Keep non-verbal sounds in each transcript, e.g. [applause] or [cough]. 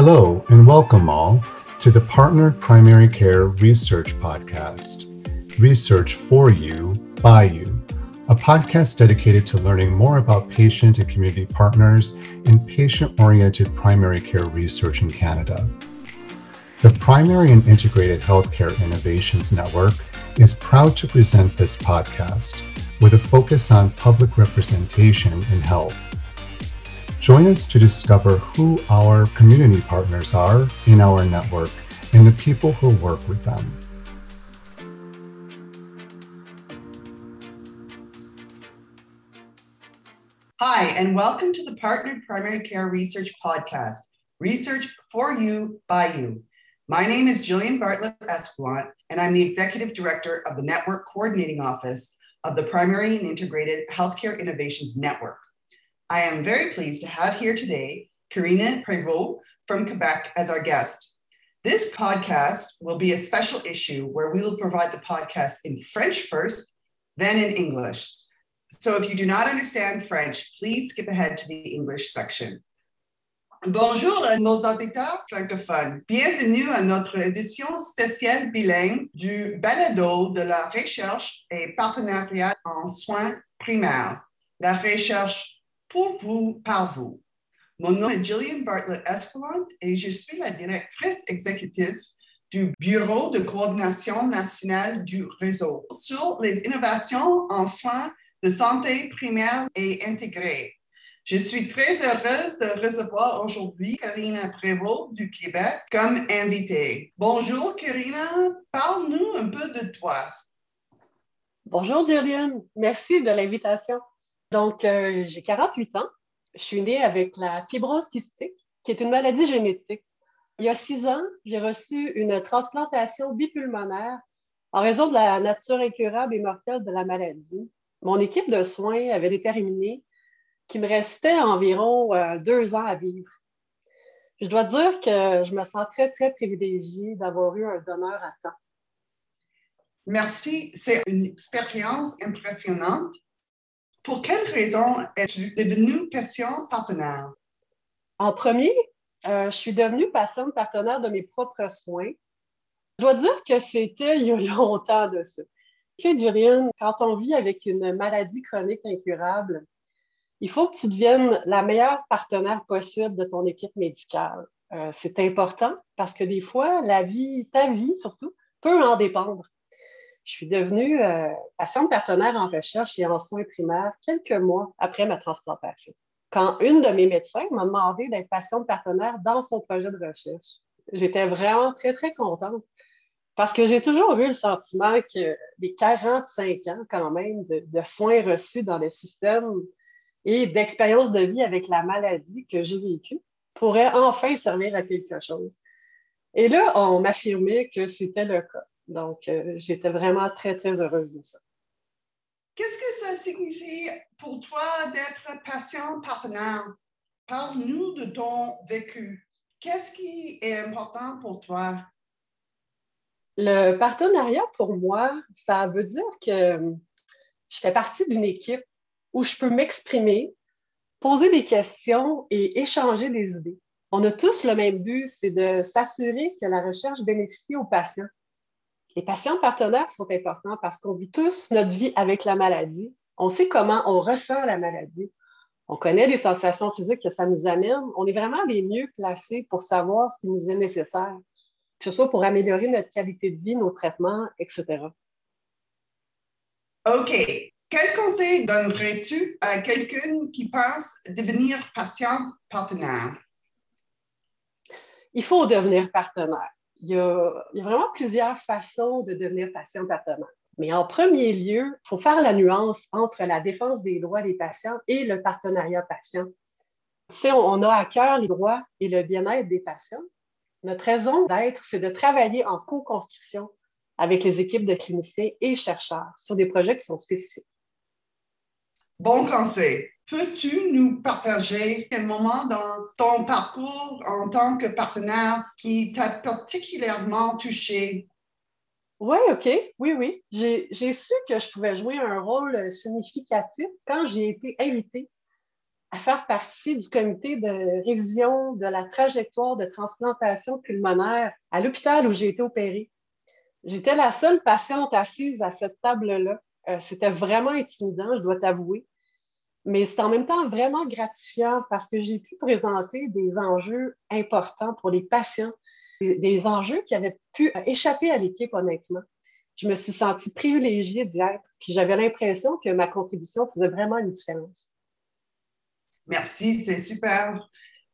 Hello, and welcome all to the Partnered Primary Care Research Podcast Research for You, by You, a podcast dedicated to learning more about patient and community partners in patient oriented primary care research in Canada. The Primary and Integrated Healthcare Innovations Network is proud to present this podcast with a focus on public representation in health. Join us to discover who our community partners are in our network and the people who work with them. Hi, and welcome to the Partnered Primary Care Research Podcast Research for You, by You. My name is Jillian Bartlett Escalante, and I'm the Executive Director of the Network Coordinating Office of the Primary and Integrated Healthcare Innovations Network. I am very pleased to have here today Karina Prévost from Quebec as our guest. This podcast will be a special issue where we will provide the podcast in French first, then in English. So if you do not understand French, please skip ahead to the English section. Bonjour à nos auditeurs francophones. Bienvenue à notre édition spéciale bilingue du balado de la recherche et partenariat en soins primaires. La recherche pour vous, par vous. Mon nom est Gillian Bartlett Escalante et je suis la directrice exécutive du Bureau de coordination nationale du réseau sur les innovations en soins de santé primaire et intégrée. Je suis très heureuse de recevoir aujourd'hui Karina Prévost du Québec comme invitée. Bonjour Karina, parle-nous un peu de toi. Bonjour Julian, merci de l'invitation. Donc, euh, j'ai 48 ans. Je suis née avec la fibrose kystique, qui est une maladie génétique. Il y a six ans, j'ai reçu une transplantation bipulmonaire en raison de la nature incurable et mortelle de la maladie. Mon équipe de soins avait déterminé qu'il me restait environ euh, deux ans à vivre. Je dois dire que je me sens très, très privilégiée d'avoir eu un donneur à temps. Merci, c'est une expérience impressionnante. Pour quelle raison es-tu devenue patient partenaire? En premier, euh, je suis devenue patiente partenaire de mes propres soins. Je dois dire que c'était il y a longtemps de ça. Tu sais, Julian, quand on vit avec une maladie chronique incurable, il faut que tu deviennes la meilleure partenaire possible de ton équipe médicale. Euh, c'est important parce que des fois, la vie, ta vie surtout, peut en dépendre. Je suis devenue euh, patiente partenaire en recherche et en soins primaires quelques mois après ma transplantation. Quand une de mes médecins m'a demandé d'être patiente partenaire dans son projet de recherche, j'étais vraiment très, très contente parce que j'ai toujours eu le sentiment que les 45 ans quand même de, de soins reçus dans le système et d'expérience de vie avec la maladie que j'ai vécue pourrait enfin servir à quelque chose. Et là, on m'affirmait que c'était le cas. Donc, euh, j'étais vraiment très, très heureuse de ça. Qu'est-ce que ça signifie pour toi d'être patient partenaire? Parle-nous de ton vécu. Qu'est-ce qui est important pour toi? Le partenariat, pour moi, ça veut dire que je fais partie d'une équipe où je peux m'exprimer, poser des questions et échanger des idées. On a tous le même but, c'est de s'assurer que la recherche bénéficie aux patients. Les patients partenaires sont importants parce qu'on vit tous notre vie avec la maladie. On sait comment on ressent la maladie. On connaît les sensations physiques que ça nous amène. On est vraiment les mieux placés pour savoir ce qui nous est nécessaire, que ce soit pour améliorer notre qualité de vie, nos traitements, etc. OK. Quel conseil donnerais-tu à quelqu'un qui pense devenir patiente partenaire? Il faut devenir partenaire. Il y, a, vraiment plusieurs façons de devenir patient partenaire. Mais en premier lieu, il faut faire la nuance entre la défense des droits des patients et le partenariat patient. Si on a à cœur les droits et le bien-être des patients, notre raison d'être, c'est de travailler en co-construction avec les équipes de cliniciens et chercheurs sur des projets qui sont spécifiques. Bon conseil. Peux-tu nous partager un moment dans ton parcours en tant que partenaire qui t'a particulièrement touché? Oui, OK. Oui, oui. J'ai su que je pouvais jouer un rôle significatif quand j'ai été invitée à faire partie du comité de révision de la trajectoire de transplantation pulmonaire à l'hôpital où j'ai été opérée. J'étais la seule patiente assise à cette table-là. Euh, c'était vraiment intimidant, je dois t'avouer. Mais c'est en même temps vraiment gratifiant parce que j'ai pu présenter des enjeux importants pour les patients, des, enjeux qui avaient pu échapper à l'équipe, honnêtement. Je me suis sentie privilégiée d'y être, puis j'avais l'impression que ma contribution faisait vraiment une différence. Merci, c'est super.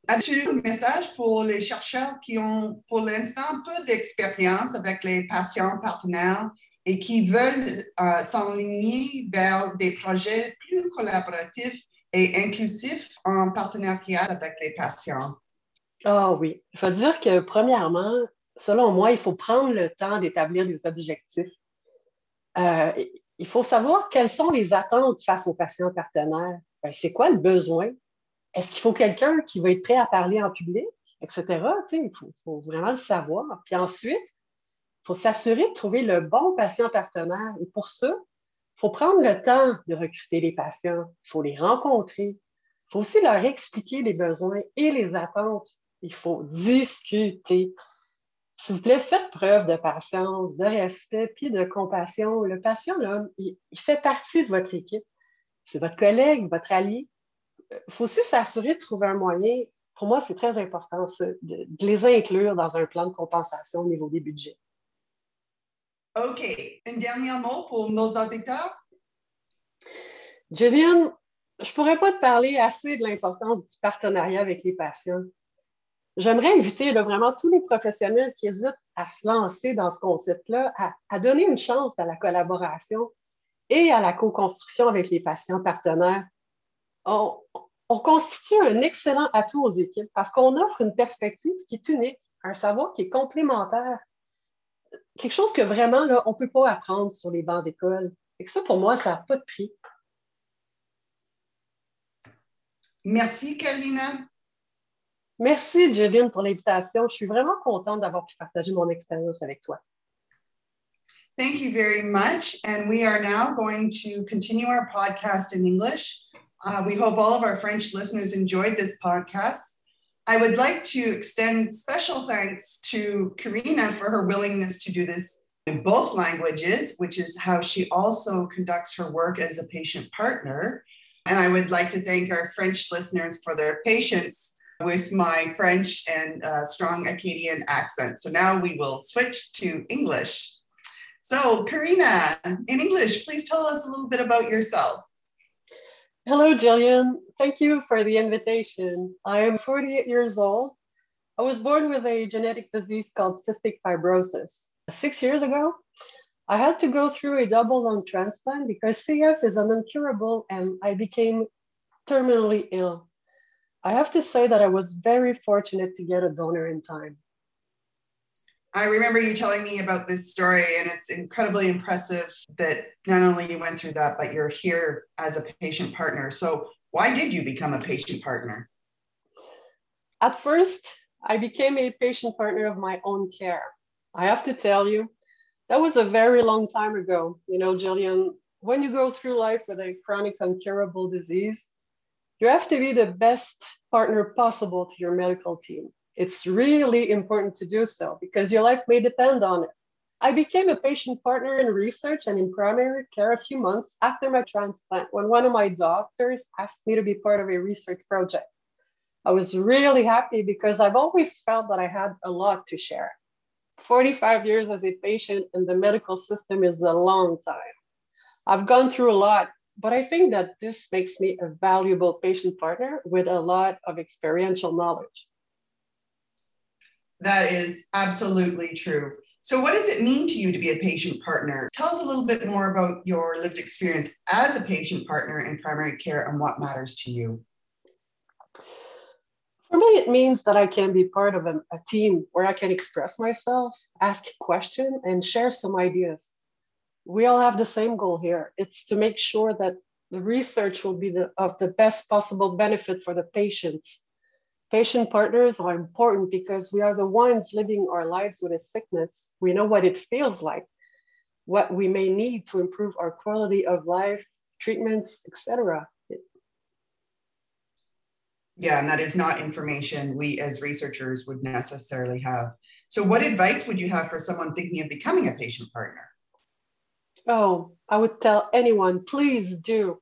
As-tu un message pour les chercheurs qui ont pour l'instant peu d'expérience avec les patients partenaires et qui veulent euh, s'enligner vers des projets plus collaboratifs et inclusifs en partenariat avec les patients? Ah oui, il faut dire que premièrement, selon moi, il faut prendre le temps d'établir des objectifs. Euh, il faut savoir quelles sont les attentes face aux patients partenaires. Ben, c'est quoi le besoin? Est-ce qu'il faut quelqu'un qui va être prêt à parler en public, etc.? il faut, vraiment le savoir. Puis ensuite, faut s'assurer de trouver le bon patient partenaire. Et pour ça, il faut prendre le temps de recruter les patients. Il faut les rencontrer. Il faut aussi leur expliquer les besoins et les attentes. Il faut discuter. S'il vous plaît, faites preuve de patience, de respect, puis de compassion. Le patient, il fait partie de votre équipe. C'est votre collègue, votre allié il faut aussi s'assurer de trouver un moyen. Pour moi, c'est très important de, les inclure dans un plan de compensation au niveau des budgets. OK. Un dernier mot pour nos auditeurs? Julian, je ne pourrais pas te parler assez de l'importance du partenariat avec les patients. J'aimerais inviter vraiment tous les professionnels qui hésitent à se lancer dans ce concept-là à, à, donner une chance à la collaboration et à la co-construction avec les patients partenaires on, constitue un excellent atout aux équipes parce qu'on offre une perspective qui est unique, un savoir qui est complémentaire, quelque chose que vraiment, là, on ne peut pas apprendre sur les bancs d'école. Et ça, pour moi, ça n'a pas de prix. Merci, Carolina. Merci, Jevin, pour l'invitation. Je suis vraiment contente d'avoir pu partager mon expérience avec toi. Thank you very much. And we are now going to continue our podcast in English. Uh, we hope all of our French listeners enjoyed this podcast. I would like to extend special thanks to Karina for her willingness to do this in both languages, which is how she also conducts her work as a patient partner. And I would like to thank our French listeners for their patience with my French and uh, strong Acadian accent. So now we will switch to English. So, Karina, in English, please tell us a little bit about yourself. Hello, Jillian. Thank you for the invitation. I am 48 years old. I was born with a genetic disease called cystic fibrosis. Six years ago, I had to go through a double lung transplant because CF is an incurable and I became terminally ill. I have to say that I was very fortunate to get a donor in time. I remember you telling me about this story, and it's incredibly impressive that not only you went through that, but you're here as a patient partner. So, why did you become a patient partner? At first, I became a patient partner of my own care. I have to tell you, that was a very long time ago. You know, Jillian, when you go through life with a chronic incurable disease, you have to be the best partner possible to your medical team it's really important to do so because your life may depend on it. I became a patient partner in research and in primary care a few months after my transplant when one of my doctors asked me to be part of a research project. I was really happy because I've always felt that I had a lot to share. 45 years as a patient in the medical system is a long time. I've gone through a lot, but I think that this makes me a valuable patient partner with a lot of experiential knowledge. That is absolutely true. So, what does it mean to you to be a patient partner? Tell us a little bit more about your lived experience as a patient partner in primary care and what matters to you. For me, it means that I can be part of a, a team where I can express myself, ask a question, and share some ideas. We all have the same goal here. It's to make sure that the research will be the, of the best possible benefit for the patients Patient partners are important because we are the ones living our lives with a sickness. We know what it feels like, what we may need to improve our quality of life, treatments, etc. Yeah, and that is not information we as researchers would necessarily have. So, what advice would you have for someone thinking of becoming a patient partner? Oh, I would tell anyone, please do.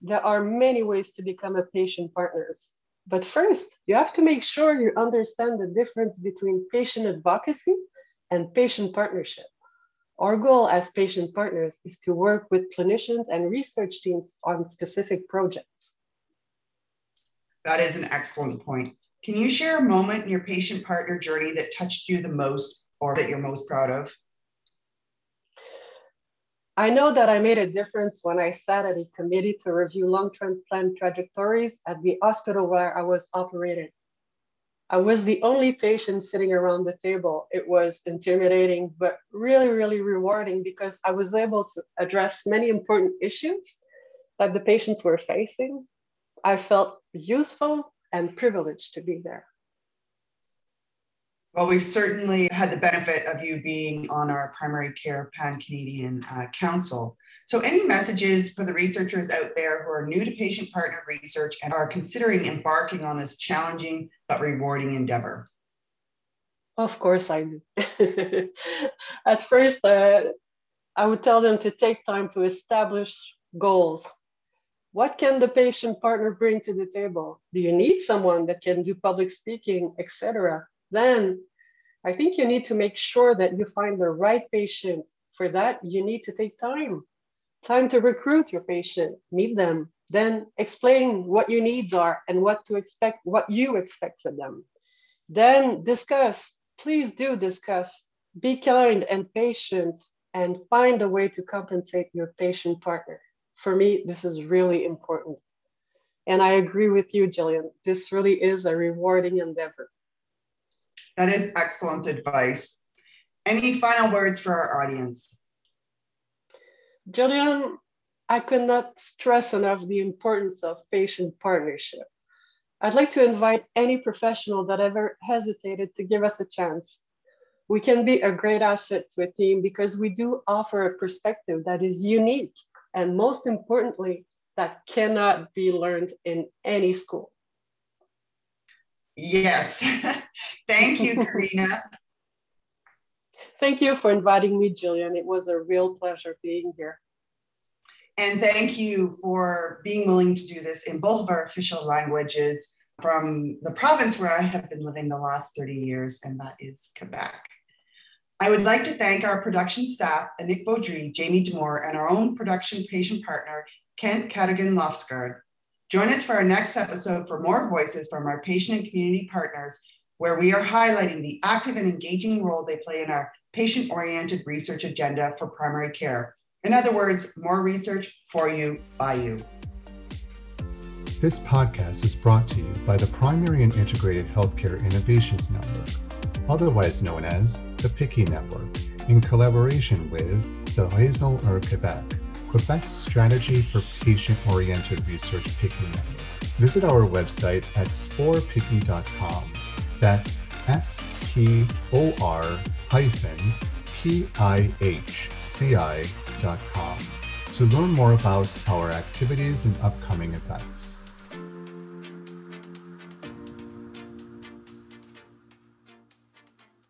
There are many ways to become a patient partners. But first, you have to make sure you understand the difference between patient advocacy and patient partnership. Our goal as patient partners is to work with clinicians and research teams on specific projects. That is an excellent point. Can you share a moment in your patient partner journey that touched you the most or that you're most proud of? I know that I made a difference when I sat at a committee to review lung transplant trajectories at the hospital where I was operated. I was the only patient sitting around the table. It was intimidating, but really, really rewarding because I was able to address many important issues that the patients were facing. I felt useful and privileged to be there. Well, we've certainly had the benefit of you being on our primary care pan Canadian uh, Council. So, any messages for the researchers out there who are new to patient partner research and are considering embarking on this challenging but rewarding endeavor? Of course, I do. [laughs] At first, uh, I would tell them to take time to establish goals what can the patient partner bring to the table? Do you need someone that can do public speaking, etc.? Then I think you need to make sure that you find the right patient. For that, you need to take time. Time to recruit your patient, meet them, then explain what your needs are and what to expect, what you expect from them. Then discuss, please do discuss. Be kind and patient and find a way to compensate your patient partner for me, this is really important. And I agree with you, Jillian. This really is a rewarding endeavor. That is excellent advice. Any final words for our audience? Julian, I could not stress enough the importance of patient partnership. I'd like to invite any professional that ever hesitated to give us a chance. We can be a great asset to a team because we do offer a perspective that is unique and most importantly, that cannot be learned in any school. Yes. [laughs] Thank you, Karina. [laughs] thank you for inviting me, Jillian. It was a real pleasure being here. And thank you for being willing to do this in both of our official languages from the province where I have been living the last 30 years, and that is Quebec. I would like to thank our production staff, Anik Baudry, Jamie Demore, and our own production patient partner, Kent Cadigan Lofsgaard. Join us for our next episode for more voices from our patient and community partners, where we are highlighting the active and engaging role they play in our patient oriented research agenda for primary care. In other words, more research for you, by you. This podcast is brought to you by the Primary and Integrated Healthcare Innovations Network otherwise known as the PIHCI Network, in collaboration with the Réseau Heure Québec, Quebec's strategy for patient-oriented research PIHCI Network. Visit our website at spor-pihci.com. That's S-P-O-R hyphen P-I-H-C-I dot com to learn more about our activities and upcoming events.